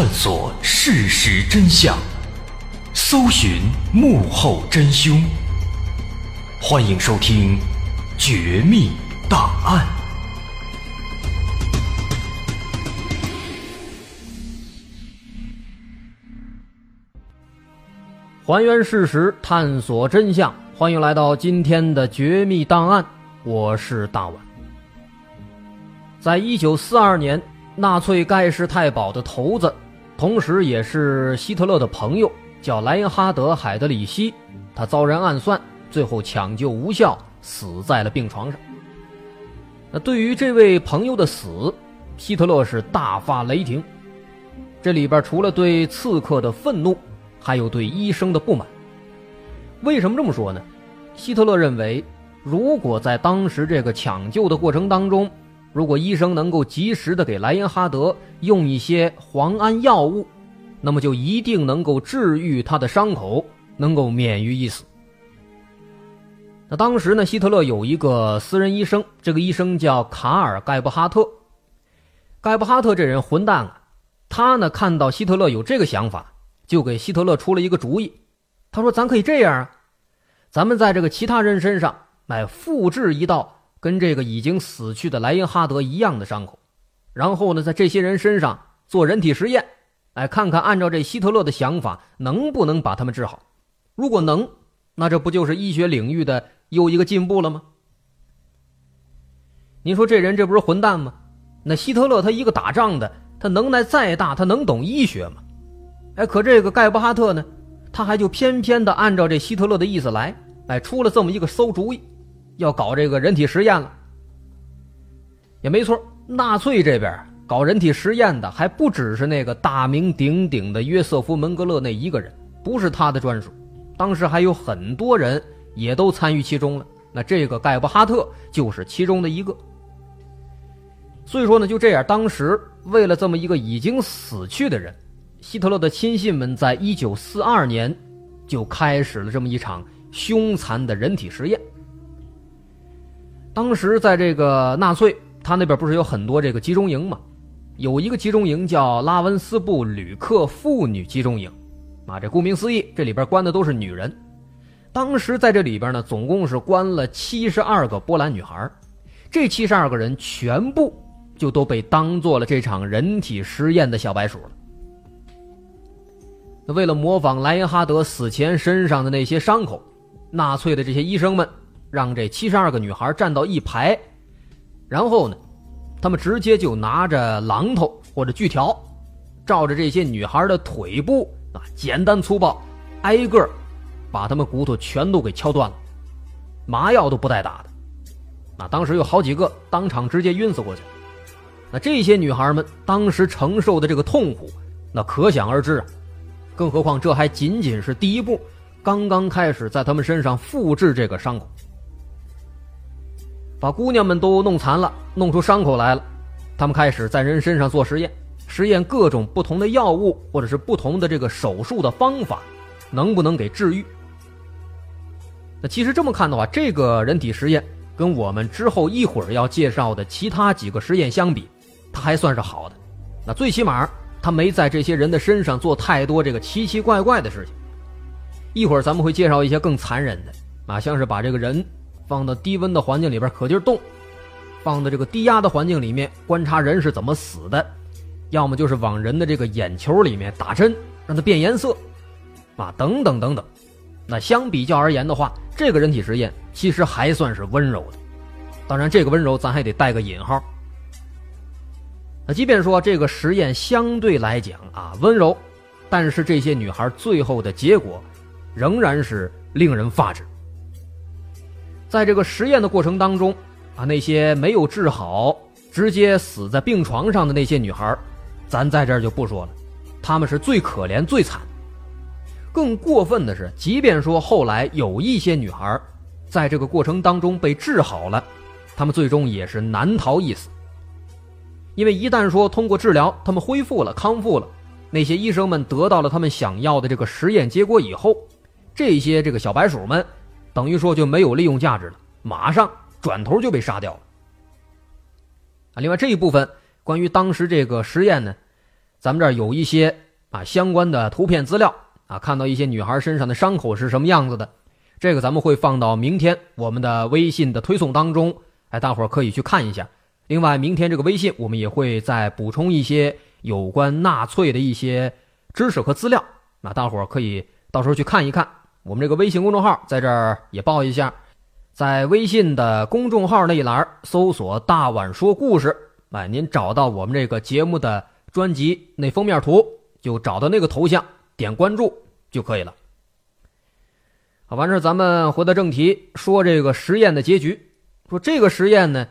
探索事实真相，搜寻幕后真凶。欢迎收听《绝密档案》，还原事实，探索真相。欢迎来到今天的《绝密档案》，我是大碗。在一九四二年，纳粹盖世太保的头子。同时，也是希特勒的朋友，叫莱因哈德·海德里希，他遭人暗算，最后抢救无效，死在了病床上。那对于这位朋友的死，希特勒是大发雷霆。这里边除了对刺客的愤怒，还有对医生的不满。为什么这么说呢？希特勒认为，如果在当时这个抢救的过程当中，如果医生能够及时的给莱因哈德用一些磺胺药物，那么就一定能够治愈他的伤口，能够免于一死。那当时呢，希特勒有一个私人医生，这个医生叫卡尔·盖布哈特。盖布哈特这人混蛋啊，他呢看到希特勒有这个想法，就给希特勒出了一个主意。他说：“咱可以这样啊，咱们在这个其他人身上来复制一道。”跟这个已经死去的莱因哈德一样的伤口，然后呢，在这些人身上做人体实验，哎，看看按照这希特勒的想法能不能把他们治好。如果能，那这不就是医学领域的又一个进步了吗？您说这人这不是混蛋吗？那希特勒他一个打仗的，他能耐再大，他能懂医学吗？哎，可这个盖布哈特呢，他还就偏偏的按照这希特勒的意思来，哎，出了这么一个馊主意。要搞这个人体实验了，也没错。纳粹这边搞人体实验的还不只是那个大名鼎鼎的约瑟夫·门格勒那一个人，不是他的专属。当时还有很多人也都参与其中了。那这个盖布哈特就是其中的一个。所以说呢，就这样，当时为了这么一个已经死去的人，希特勒的亲信们在一九四二年就开始了这么一场凶残的人体实验。当时在这个纳粹，他那边不是有很多这个集中营吗？有一个集中营叫拉文斯布吕克妇女集中营，啊，这顾名思义，这里边关的都是女人。当时在这里边呢，总共是关了七十二个波兰女孩，这七十二个人全部就都被当做了这场人体实验的小白鼠了。那为了模仿莱因哈德死前身上的那些伤口，纳粹的这些医生们让这七十二个女孩站到一排，然后呢。他们直接就拿着榔头或者锯条，照着这些女孩的腿部啊，简单粗暴，挨个把他们骨头全都给敲断了，麻药都不带打的。那当时有好几个当场直接晕死过去。那这些女孩们当时承受的这个痛苦，那可想而知啊。更何况这还仅仅是第一步，刚刚开始在他们身上复制这个伤口。把姑娘们都弄残了，弄出伤口来了，他们开始在人身上做实验，实验各种不同的药物或者是不同的这个手术的方法，能不能给治愈？那其实这么看的话，这个人体实验跟我们之后一会儿要介绍的其他几个实验相比，它还算是好的。那最起码他没在这些人的身上做太多这个奇奇怪怪的事情。一会儿咱们会介绍一些更残忍的啊，像是把这个人。放到低温的环境里边可劲儿冻，放到这个低压的环境里面观察人是怎么死的，要么就是往人的这个眼球里面打针让它变颜色，啊，等等等等。那相比较而言的话，这个人体实验其实还算是温柔的。当然，这个温柔咱还得带个引号。那即便说这个实验相对来讲啊温柔，但是这些女孩最后的结果仍然是令人发指。在这个实验的过程当中，啊，那些没有治好、直接死在病床上的那些女孩，咱在这儿就不说了，她们是最可怜、最惨。更过分的是，即便说后来有一些女孩，在这个过程当中被治好了，她们最终也是难逃一死。因为一旦说通过治疗，她们恢复了、康复了，那些医生们得到了他们想要的这个实验结果以后，这些这个小白鼠们。等于说就没有利用价值了，马上转头就被杀掉了。啊，另外这一部分关于当时这个实验呢，咱们这儿有一些啊相关的图片资料啊，看到一些女孩身上的伤口是什么样子的，这个咱们会放到明天我们的微信的推送当中，哎，大伙儿可以去看一下。另外，明天这个微信我们也会再补充一些有关纳粹的一些知识和资料，那大伙儿可以到时候去看一看。我们这个微信公众号在这儿也报一下，在微信的公众号那一栏搜索“大碗说故事”，哎，您找到我们这个节目的专辑那封面图，就找到那个头像，点关注就可以了。好，完事咱们回到正题，说这个实验的结局。说这个实验呢，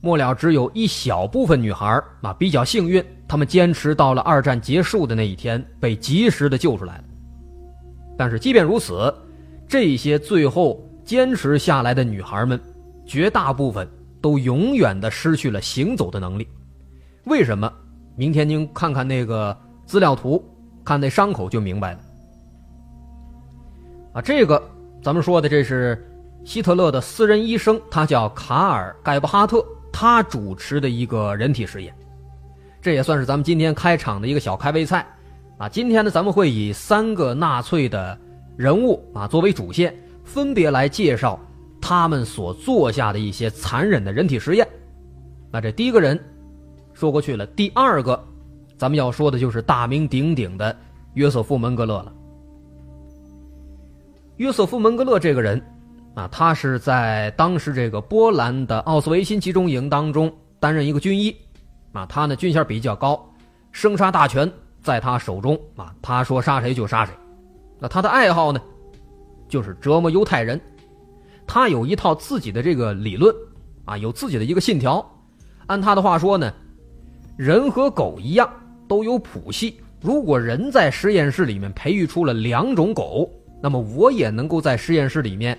末了只有一小部分女孩啊比较幸运，她们坚持到了二战结束的那一天，被及时的救出来了。但是即便如此，这些最后坚持下来的女孩们，绝大部分都永远的失去了行走的能力。为什么？明天您看看那个资料图，看那伤口就明白了。啊，这个咱们说的这是希特勒的私人医生，他叫卡尔·盖布哈特，他主持的一个人体实验。这也算是咱们今天开场的一个小开胃菜。啊，今天呢，咱们会以三个纳粹的人物啊作为主线，分别来介绍他们所做下的一些残忍的人体实验。那这第一个人说过去了，第二个咱们要说的就是大名鼎鼎的约瑟夫·门格勒了。约瑟夫·门格勒这个人啊，他是在当时这个波兰的奥斯维辛集中营当中担任一个军医，啊，他呢军衔比较高，生杀大权。在他手中啊，他说杀谁就杀谁。那他的爱好呢，就是折磨犹太人。他有一套自己的这个理论啊，有自己的一个信条。按他的话说呢，人和狗一样都有谱系。如果人在实验室里面培育出了两种狗，那么我也能够在实验室里面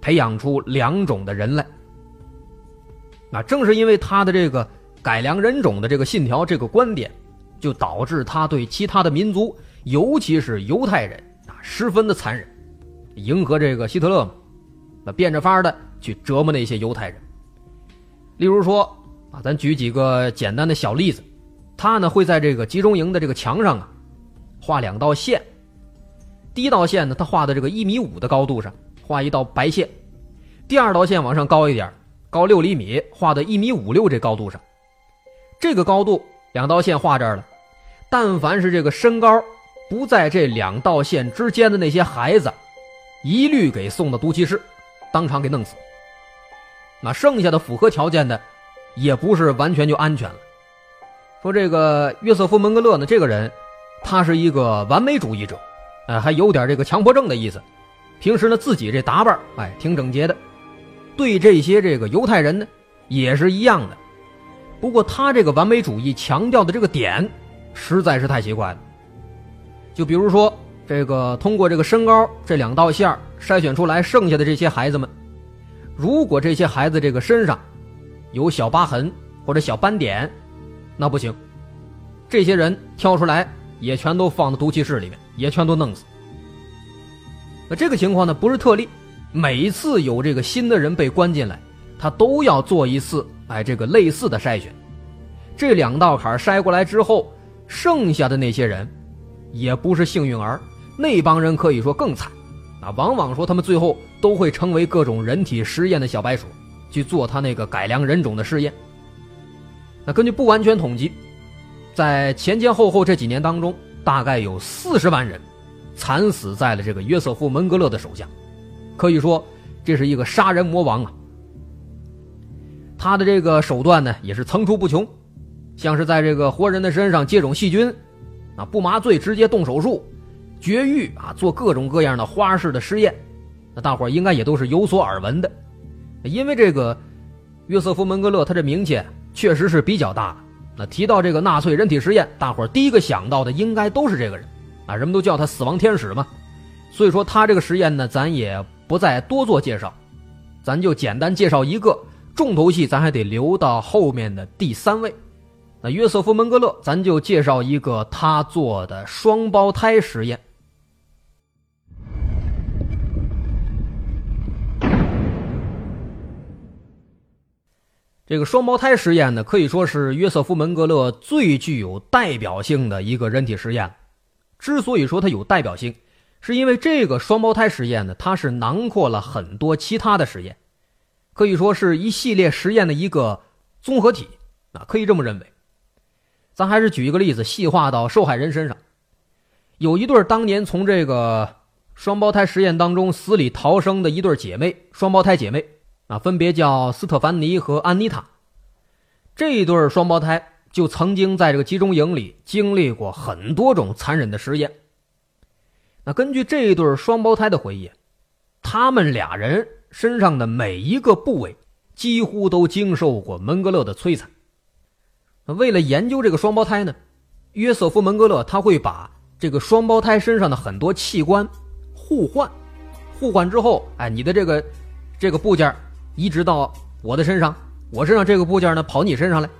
培养出两种的人来。那正是因为他的这个。改良人种的这个信条、这个观点，就导致他对其他的民族，尤其是犹太人啊，十分的残忍，迎合这个希特勒嘛，那变着法的去折磨那些犹太人。例如说啊，咱举几个简单的小例子，他呢会在这个集中营的这个墙上啊，画两道线。第一道线呢，他画的这个一米五的高度上画一道白线，第二道线往上高一点，高六厘米，画的一米五六这高度上。这个高度两道线画这儿了，但凡是这个身高不在这两道线之间的那些孩子，一律给送到毒气室，当场给弄死。那剩下的符合条件的，也不是完全就安全了。说这个约瑟夫·门格勒呢，这个人，他是一个完美主义者，呃，还有点这个强迫症的意思。平时呢，自己这打扮，哎，挺整洁的。对这些这个犹太人呢，也是一样的。不过他这个完美主义强调的这个点，实在是太奇怪了。就比如说，这个通过这个身高这两道线筛选出来剩下的这些孩子们。如果这些孩子这个身上有小疤痕或者小斑点，那不行。这些人挑出来也全都放到毒气室里面，也全都弄死。那这个情况呢不是特例，每一次有这个新的人被关进来，他都要做一次哎这个类似的筛选。这两道坎筛过来之后，剩下的那些人也不是幸运儿，那帮人可以说更惨。啊，往往说他们最后都会成为各种人体实验的小白鼠，去做他那个改良人种的试验。那根据不完全统计，在前前后后这几年当中，大概有四十万人惨死在了这个约瑟夫·门格勒的手下，可以说这是一个杀人魔王啊。他的这个手段呢，也是层出不穷，像是在这个活人的身上接种细菌，啊，不麻醉直接动手术。绝育啊，做各种各样的花式的实验，那大伙应该也都是有所耳闻的。因为这个约瑟夫·门格勒，他这名气确实是比较大。那提到这个纳粹人体实验，大伙第一个想到的应该都是这个人啊，人们都叫他“死亡天使”嘛。所以说他这个实验呢，咱也不再多做介绍，咱就简单介绍一个重头戏，咱还得留到后面的第三位。那约瑟夫·门格勒，咱就介绍一个他做的双胞胎实验。这个双胞胎实验呢，可以说是约瑟夫·门格勒最具有代表性的一个人体实验。之所以说它有代表性，是因为这个双胞胎实验呢，它是囊括了很多其他的实验，可以说是一系列实验的一个综合体啊，可以这么认为。咱还是举一个例子，细化到受害人身上。有一对当年从这个双胞胎实验当中死里逃生的一对姐妹，双胞胎姐妹。啊，分别叫斯特凡尼和安妮塔，这一对双胞胎就曾经在这个集中营里经历过很多种残忍的实验。那根据这一对双胞胎的回忆，他们俩人身上的每一个部位几乎都经受过门格勒的摧残。为了研究这个双胞胎呢，约瑟夫·门格勒他会把这个双胞胎身上的很多器官互换，互换之后，哎，你的这个这个部件。移植到我的身上，我身上这个部件呢跑你身上来，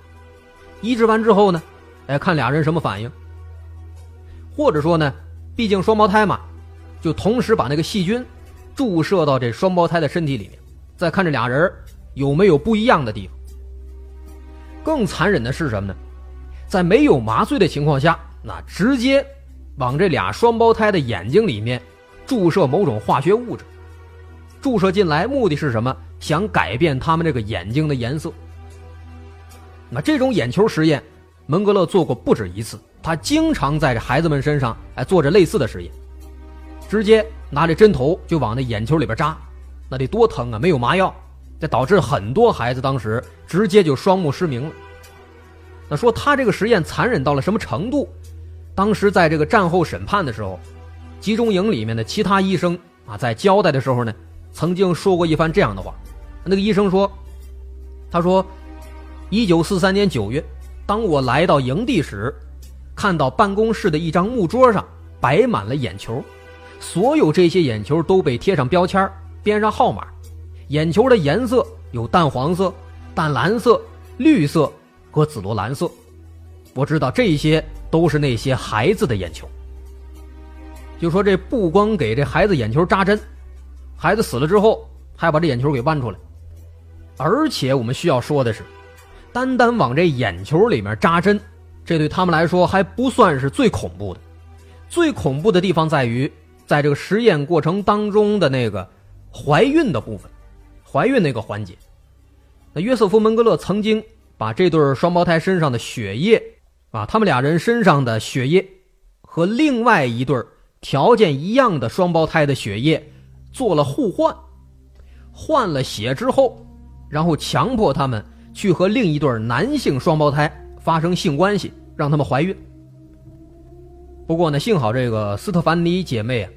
移植完之后呢，哎，看俩人什么反应。或者说呢，毕竟双胞胎嘛，就同时把那个细菌注射到这双胞胎的身体里面，再看这俩人有没有不一样的地方。更残忍的是什么呢？在没有麻醉的情况下，那直接往这俩双胞胎的眼睛里面注射某种化学物质，注射进来目的是什么？想改变他们这个眼睛的颜色。那这种眼球实验，门格勒做过不止一次。他经常在这孩子们身上哎做着类似的实验，直接拿着针头就往那眼球里边扎，那得多疼啊！没有麻药，这导致很多孩子当时直接就双目失明了。那说他这个实验残忍到了什么程度？当时在这个战后审判的时候，集中营里面的其他医生啊，在交代的时候呢，曾经说过一番这样的话。那个医生说：“他说，一九四三年九月，当我来到营地时，看到办公室的一张木桌上摆满了眼球，所有这些眼球都被贴上标签，编上号码。眼球的颜色有淡黄色、淡蓝色、绿色、和紫罗兰色。我知道这些都是那些孩子的眼球。就说这不光给这孩子眼球扎针，孩子死了之后还把这眼球给剜出来，而且我们需要说的是，单单往这眼球里面扎针，这对他们来说还不算是最恐怖的。最恐怖的地方在于，在这个实验过程当中的那个怀孕的部分，怀孕那个环节。那约瑟夫·门格勒曾经把这对双胞胎身上的血液，啊，他们俩人身上的血液和另外一对条件一样的双胞胎的血液做了互换，换了血之后，然后强迫他们去和另一对男性双胞胎发生性关系，让他们怀孕。不过呢，幸好这个斯特凡尼姐妹啊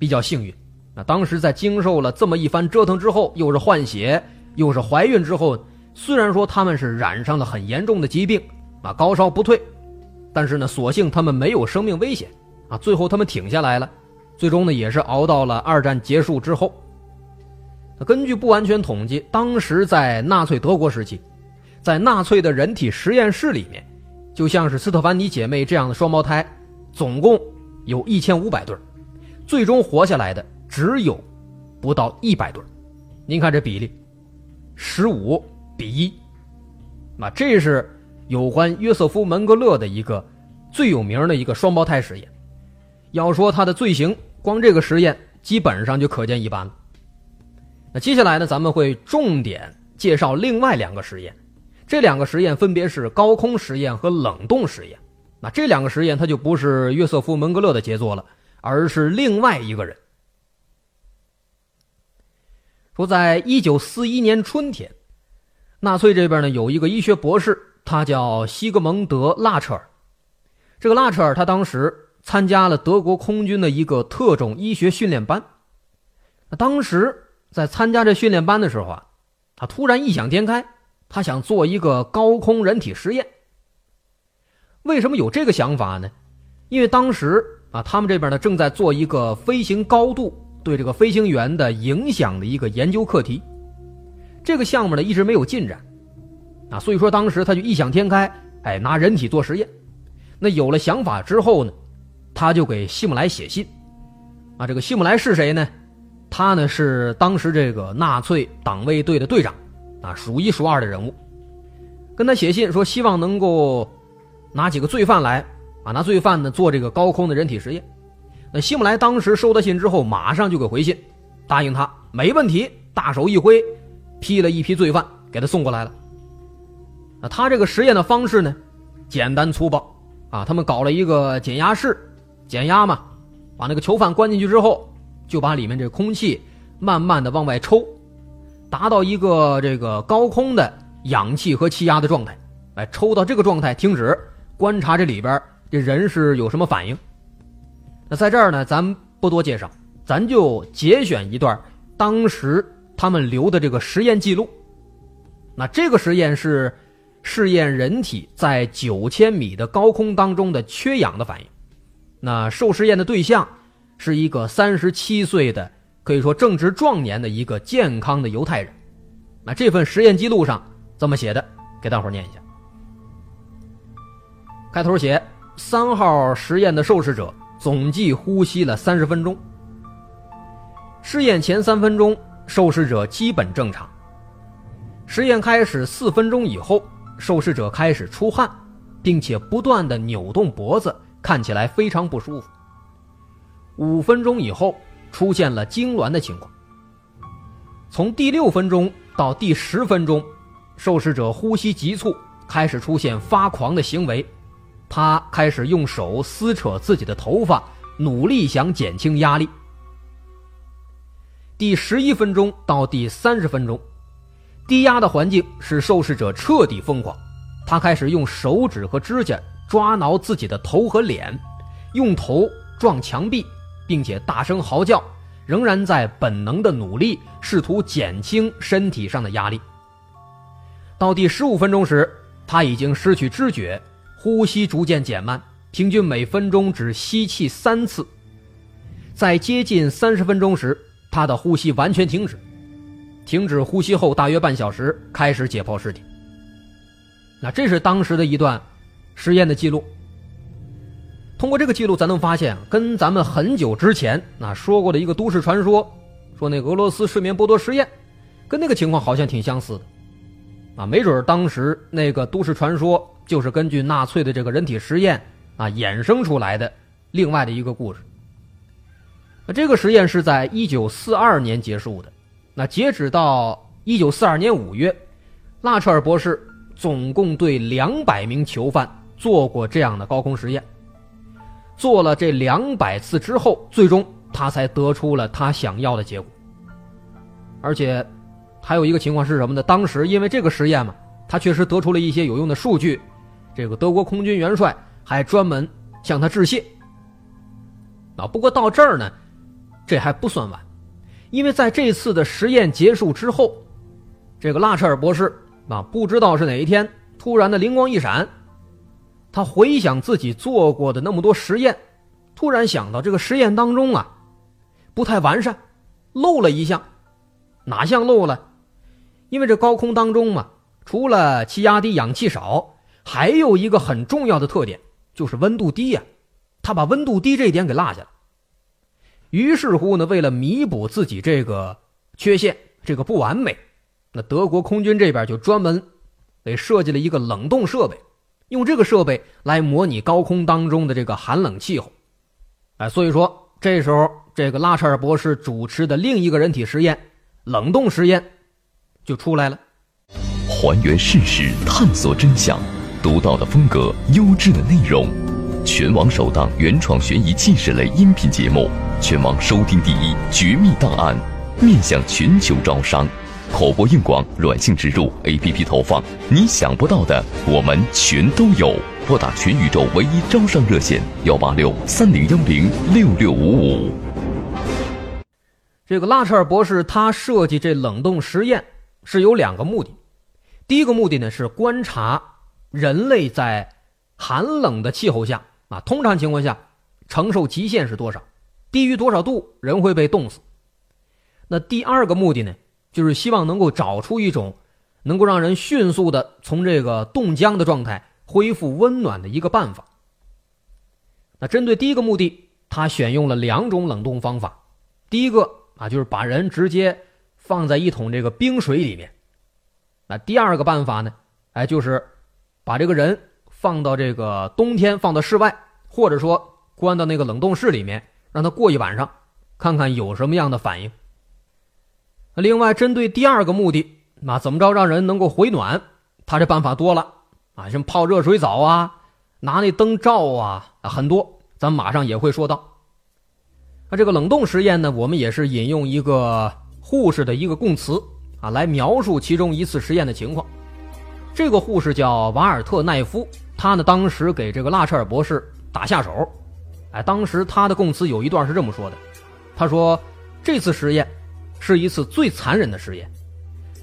比较幸运，那当时在经受了这么一番折腾之后，又是换血，又是怀孕之后，虽然说他们是染上了很严重的疾病啊，高烧不退，但是呢，所幸他们没有生命危险。啊，最后他们挺下来了，最终呢也是熬到了二战结束之后。根据不完全统计，当时在纳粹德国时期，在纳粹的人体实验室里面，就像是斯特凡尼姐妹这样的双胞胎，总共有一千五百对最终活下来的只有不到一百对您看这比例，十五比一，那这是有关约瑟夫·门格勒的一个最有名的一个双胞胎实验。要说他的罪行，光这个实验基本上就可见一斑了。那接下来呢，咱们会重点介绍另外两个实验，这两个实验分别是高空实验和冷冻实验。那这两个实验，它就不是约瑟夫·门格勒的杰作了，而是另外一个人。说，在一九四一年春天，纳粹这边呢有一个医学博士，他叫西格蒙德·拉彻尔。这个拉彻尔他当时。参加了德国空军的一个特种医学训练班。那当时在参加这训练班的时候啊，他突然异想天开，他想做一个高空人体实验。为什么有这个想法呢？因为当时啊，他们这边呢正在做一个飞行高度对这个飞行员的影响的一个研究课题。这个项目呢一直没有进展，啊，所以说当时他就异想天开，哎，拿人体做实验。那有了想法之后呢？他就给希姆莱写信，啊，这个希姆莱是谁呢？他呢是当时这个纳粹党卫队的队长，啊，数一数二的人物。跟他写信说，希望能够拿几个罪犯来，啊，那罪犯呢做这个高空的人体实验。那希姆莱当时收到信之后，马上就给回信，答应他没问题，大手一挥，批了一批罪犯给他送过来了。那他这个实验的方式呢，简单粗暴，啊，他们搞了一个减压室。减压嘛，把那个囚犯关进去之后，就把里面这空气慢慢的往外抽，达到一个这个高空的氧气和气压的状态，哎，抽到这个状态停止，观察这里边这人是有什么反应。那在这儿呢，咱不多介绍，咱就节选一段当时他们留的这个实验记录。那这个实验是试验人体在九千米的高空当中的缺氧的反应。那受试验的对象是一个三十七岁的，可以说正值壮年的一个健康的犹太人。那这份实验记录上这么写的，给大伙念一下。开头写三号实验的受试者总计呼吸了三十分钟。试验前三分钟，受试者基本正常。实验开始四分钟以后，受试者开始出汗，并且不断的扭动脖子。看起来非常不舒服。五分钟以后，出现了痉挛的情况。从第六分钟到第十分钟，受试者呼吸急促，开始出现发狂的行为。他开始用手撕扯自己的头发，努力想减轻压力。第十一分钟到第三十分钟，低压的环境使受试者彻底疯狂，他开始用手指和指甲。抓挠自己的头和脸，用头撞墙壁，并且大声嚎叫，仍然在本能的努力试图减轻身体上的压力。到第十五分钟时，他已经失去知觉，呼吸逐渐减慢，平均每分钟只吸气三次。在接近三十分钟时，他的呼吸完全停止。停止呼吸后大约半小时，开始解剖尸体。那这是当时的一段实验的记录。通过这个记录，咱能发现，跟咱们很久之前那说过的一个都市传说，说那俄罗斯睡眠剥夺实验，跟那个情况好像挺相似的，啊，没准当时那个都市传说就是根据纳粹的这个人体实验啊衍生出来的另外的一个故事。那这个实验是在一九四二年结束的，那截止到一九四二年五月，拉彻尔博士总共对两百名囚犯做过这样的高空实验。做了这两百次之后，最终他才得出了他想要的结果。而且，还有一个情况是什么呢？当时因为这个实验嘛，他确实得出了一些有用的数据。这个德国空军元帅还专门向他致谢。啊，不过到这儿呢，这还不算完，因为在这次的实验结束之后，这个拉彻尔博士啊，不知道是哪一天突然的灵光一闪。他回想自己做过的那么多实验，突然想到这个实验当中啊，不太完善，漏了一项，哪项漏了？因为这高空当中嘛，除了气压低、氧气少，还有一个很重要的特点，就是温度低呀。他把温度低这一点给落下了。于是乎呢，为了弥补自己这个缺陷、这个不完美，那德国空军这边就专门给设计了一个冷冻设备。用这个设备来模拟高空当中的这个寒冷气候，哎，所以说这时候这个拉彻尔博士主持的另一个人体实验——冷冻实验，就出来了。还原事实，探索真相，独到的风格，优质的内容，全网首档原创悬疑纪实类音频节目，全网收听第一《绝密档案》，面向全球招商。口播硬广、软性植入、APP 投放，你想不到的我们全都有。拨打全宇宙唯一招商热线：幺八六三零幺零六六五五。这个拉彻尔博士他设计这冷冻实验是有两个目的，第一个目的呢是观察人类在寒冷的气候下啊，通常情况下承受极限是多少，低于多少度人会被冻死。那第二个目的呢？就是希望能够找出一种能够让人迅速的从这个冻僵的状态恢复温暖的一个办法。那针对第一个目的，他选用了两种冷冻方法。第一个啊，就是把人直接放在一桶这个冰水里面。那第二个办法呢，哎，就是把这个人放到这个冬天放到室外，或者说关到那个冷冻室里面，让他过一晚上，看看有什么样的反应。另外，针对第二个目的，那怎么着让人能够回暖？他这办法多了啊，什么泡热水澡啊，拿那灯照啊，很多，咱马上也会说到。那这个冷冻实验呢，我们也是引用一个护士的一个供词啊，来描述其中一次实验的情况。这个护士叫瓦尔特奈夫，他呢当时给这个拉彻尔博士打下手，哎，当时他的供词有一段是这么说的，他说这次实验。是一次最残忍的实验，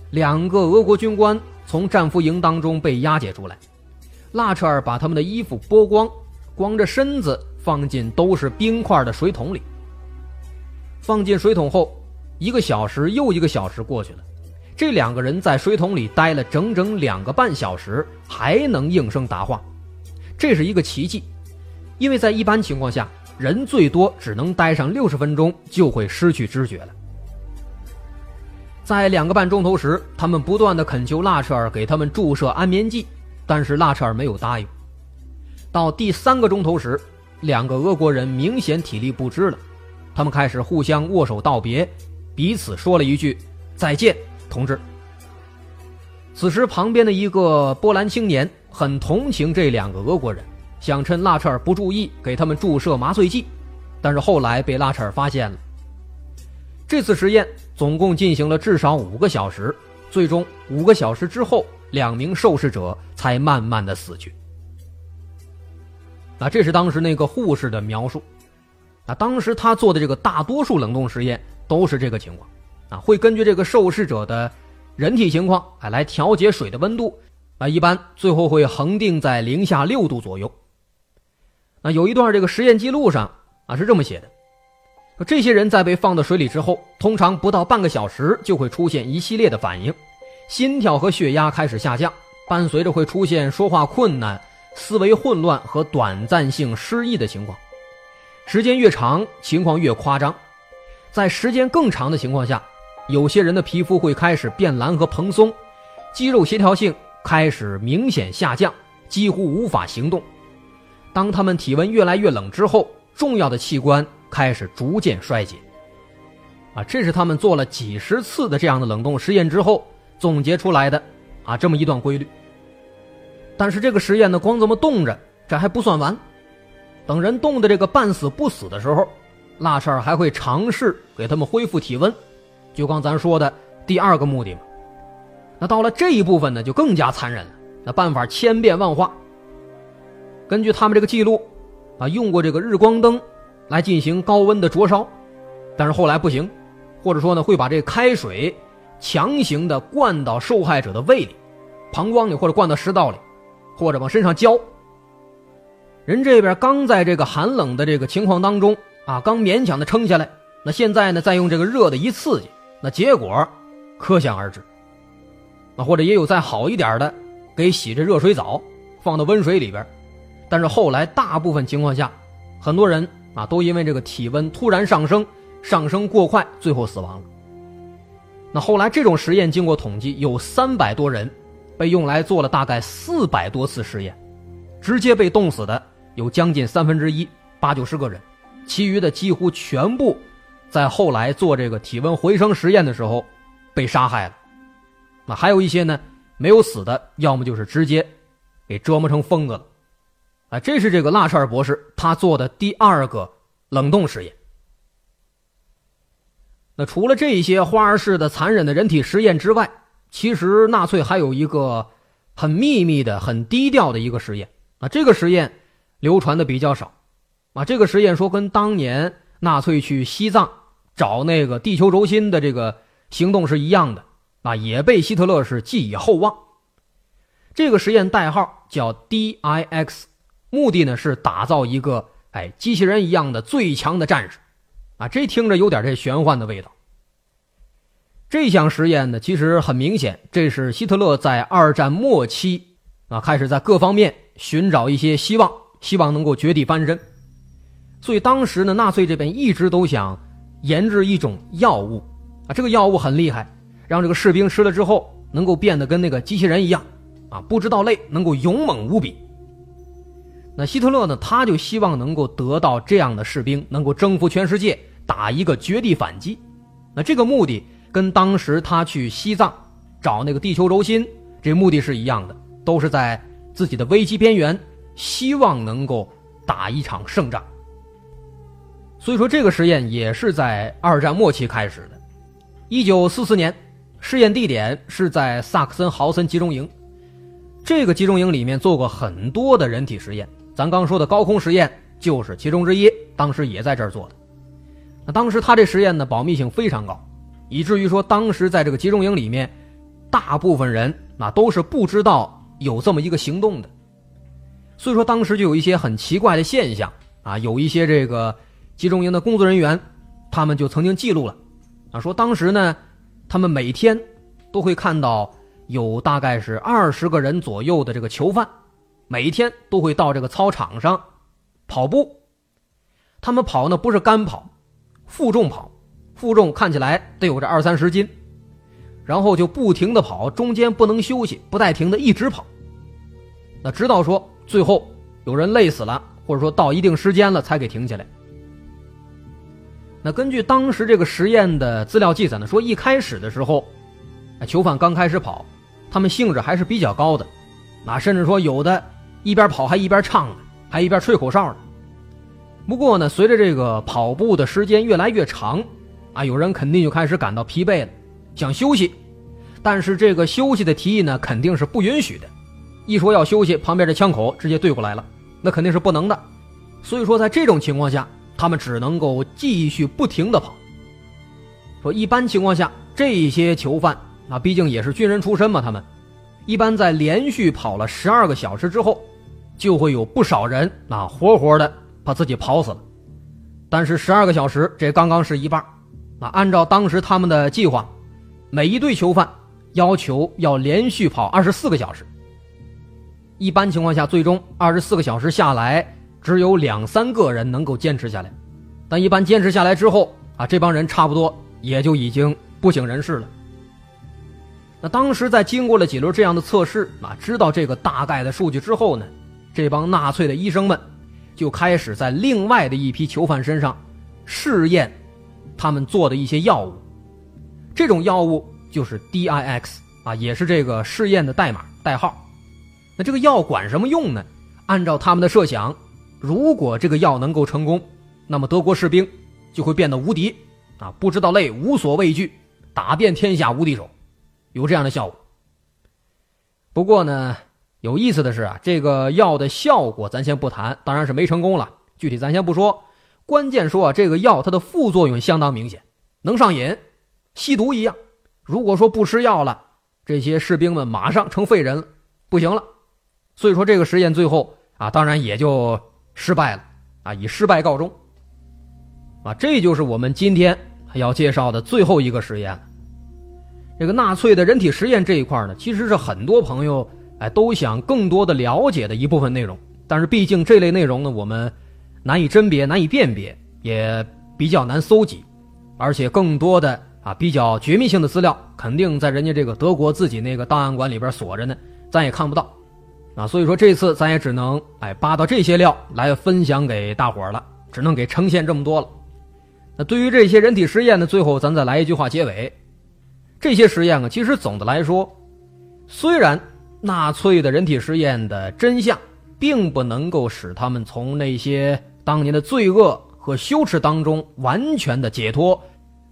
两个俄国军官从战俘营当中被押解出来，拉彻尔把他们的衣服剥光，光着身子放进都是冰块的水桶里。放进水桶后，一个小时又一个小时过去了，这两个人在水桶里待了整整两个半小时，还能应声答话，这是一个奇迹，因为在一般情况下，人最多只能待上六十分钟就会失去知觉了。在两个半钟头时，他们不断的恳求拉彻尔给他们注射安眠剂，但是拉彻尔没有答应。到第三个钟头时，两个俄国人明显体力不支了，他们开始互相握手道别，彼此说了一句“再见，同志”。此时，旁边的一个波兰青年很同情这两个俄国人，想趁拉彻尔不注意给他们注射麻醉剂，但是后来被拉彻尔发现了。这次实验总共进行了至少五个小时，最终五个小时之后，两名受试者才慢慢的死去。那这是当时那个护士的描述。那当时他做的这个大多数冷冻实验都是这个情况，啊，会根据这个受试者的人体情况，哎，来调节水的温度，啊，一般最后会恒定在零下六度左右。那有一段这个实验记录上啊是这么写的。这些人在被放到水里之后，通常不到半个小时就会出现一系列的反应，心跳和血压开始下降，伴随着会出现说话困难、思维混乱和短暂性失忆的情况。时间越长，情况越夸张。在时间更长的情况下，有些人的皮肤会开始变蓝和蓬松，肌肉协调性开始明显下降，几乎无法行动。当他们体温越来越冷之后，重要的器官开始逐渐衰竭。啊，这是他们做了几十次的这样的冷冻实验之后总结出来的，啊，这么一段规律。但是这个实验呢，光这么冻着，这还不算完。等人冻的这个半死不死的时候，腊肠还会尝试给他们恢复体温，就刚咱说的第二个目的嘛。那到了这一部分呢，就更加残忍了。那办法千变万化。根据他们这个记录，啊，用过这个日光灯来进行高温的灼烧，但是后来不行。或者说呢，会把这开水强行的灌到受害者的胃里、膀胱里，或者灌到食道里，或者往身上浇。人这边刚在这个寒冷的这个情况当中啊，刚勉强的撑下来，那现在呢，再用这个热的一刺激，那结果可想而知。那或者也有再好一点的，给洗这热水澡，放到温水里边，但是后来大部分情况下，很多人啊都因为这个体温突然上升。上升过快，最后死亡了。那后来这种实验经过统计，有三百多人被用来做了大概四百多次实验，直接被冻死的有将近三分之一，八九十个人，其余的几乎全部在后来做这个体温回升实验的时候被杀害了。那还有一些呢没有死的，要么就是直接给折磨成疯子了。啊，这是这个拉舍尔博士他做的第二个冷冻实验。那除了这些花儿式的残忍的人体实验之外，其实纳粹还有一个很秘密的、很低调的一个实验啊。这个实验流传的比较少啊。这个实验说跟当年纳粹去西藏找那个地球轴心的这个行动是一样的啊，也被希特勒是寄以厚望。这个实验代号叫 DIX，目的呢是打造一个哎机器人一样的最强的战士。啊，这听着有点这玄幻的味道。这项实验呢，其实很明显，这是希特勒在二战末期啊，开始在各方面寻找一些希望，希望能够绝地翻身。所以当时呢，纳粹这边一直都想研制一种药物啊，这个药物很厉害，让这个士兵吃了之后能够变得跟那个机器人一样啊，不知道累，能够勇猛无比。那希特勒呢，他就希望能够得到这样的士兵，能够征服全世界。打一个绝地反击，那这个目的跟当时他去西藏找那个地球轴心这目的是一样的，都是在自己的危机边缘，希望能够打一场胜仗。所以说，这个实验也是在二战末期开始的。一九四四年，试验地点是在萨克森豪森集中营，这个集中营里面做过很多的人体实验，咱刚说的高空实验就是其中之一，当时也在这儿做的。那当时他这实验呢，保密性非常高，以至于说当时在这个集中营里面，大部分人那都是不知道有这么一个行动的。所以说当时就有一些很奇怪的现象啊，有一些这个集中营的工作人员，他们就曾经记录了，啊，说当时呢，他们每天都会看到有大概是二十个人左右的这个囚犯，每天都会到这个操场上跑步，他们跑呢不是干跑。负重跑，负重看起来得有这二三十斤，然后就不停的跑，中间不能休息，不带停的一直跑。那直到说最后有人累死了，或者说到一定时间了才给停下来。那根据当时这个实验的资料记载呢，说一开始的时候，囚犯刚开始跑，他们兴致还是比较高的，啊甚至说有的一边跑还一边唱呢，还一边吹口哨呢。不过呢，随着这个跑步的时间越来越长，啊，有人肯定就开始感到疲惫了，想休息。但是这个休息的提议呢，肯定是不允许的。一说要休息，旁边这枪口直接对过来了，那肯定是不能的。所以说，在这种情况下，他们只能够继续不停的跑。说一般情况下，这些囚犯啊，毕竟也是军人出身嘛，他们一般在连续跑了十二个小时之后，就会有不少人啊，活活的。把自己跑死了，但是十二个小时这刚刚是一半啊！按照当时他们的计划，每一队囚犯要求要连续跑二十四个小时，一般情况下，最终二十四个小时下来，只有两三个人能够坚持下来。但一般坚持下来之后啊，这帮人差不多也就已经不省人事了。那当时在经过了几轮这样的测试啊，知道这个大概的数据之后呢，这帮纳粹的医生们就开始在另外的一批囚犯身上试验他们做的一些药物。这种药物就是 DIX 啊，也是这个试验的代码代号。那这个药管什么用呢？按照他们的设想，如果这个药能够成功，那么德国士兵就会变得无敌，啊，不知道累，无所畏惧，打遍天下无敌手，有这样的效果。不过呢，有意思的是啊，这个药的效果咱先不谈，当然是没成功了。具体咱先不说，关键说啊，这个药它的副作用相当明显，能上瘾，吸毒一样。如果说不吃药了，这些士兵们马上成废人了，不行了。所以说这个实验最后啊，当然也就失败了啊，以失败告终。啊，这就是我们今天要介绍的最后一个实验了。这个纳粹的人体实验这一块呢，其实是很多朋友哎都想更多的了解的一部分内容。但是毕竟这类内容呢，我们难以甄别、难以辨别，也比较难搜集，而且更多的啊比较绝密性的资料，肯定在人家这个德国自己那个档案馆里边锁着呢，咱也看不到。啊，所以说这次咱也只能哎扒到这些料来分享给大伙了，只能给呈现这么多了。那对于这些人体实验呢，最后咱再来一句话结尾：这些实验啊，其实总的来说，虽然纳粹的人体实验的真相并不能够使他们从那些当年的罪恶和羞耻当中完全的解脱，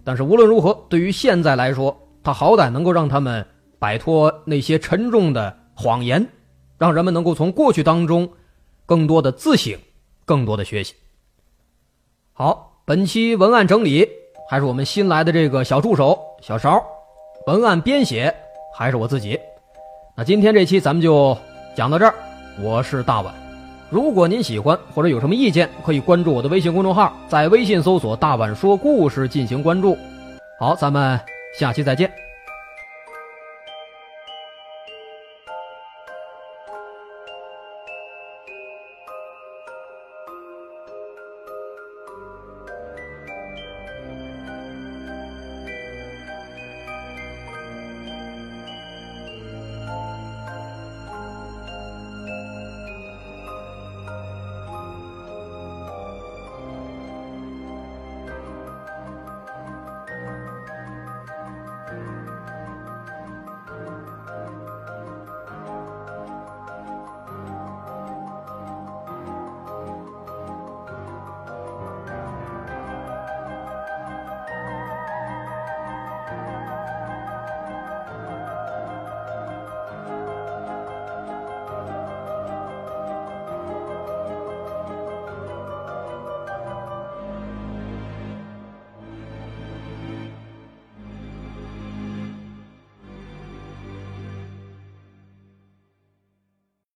但是无论如何，对于现在来说，他好歹能够让他们摆脱那些沉重的谎言。让人们能够从过去当中更多的自省，更多的学习。好，本期文案整理还是我们新来的这个小助手小勺，文案编写还是我自己。那今天这期咱们就讲到这儿，我是大碗。如果您喜欢或者有什么意见，可以关注我的微信公众号，在微信搜索“大碗说故事”进行关注。好，咱们下期再见。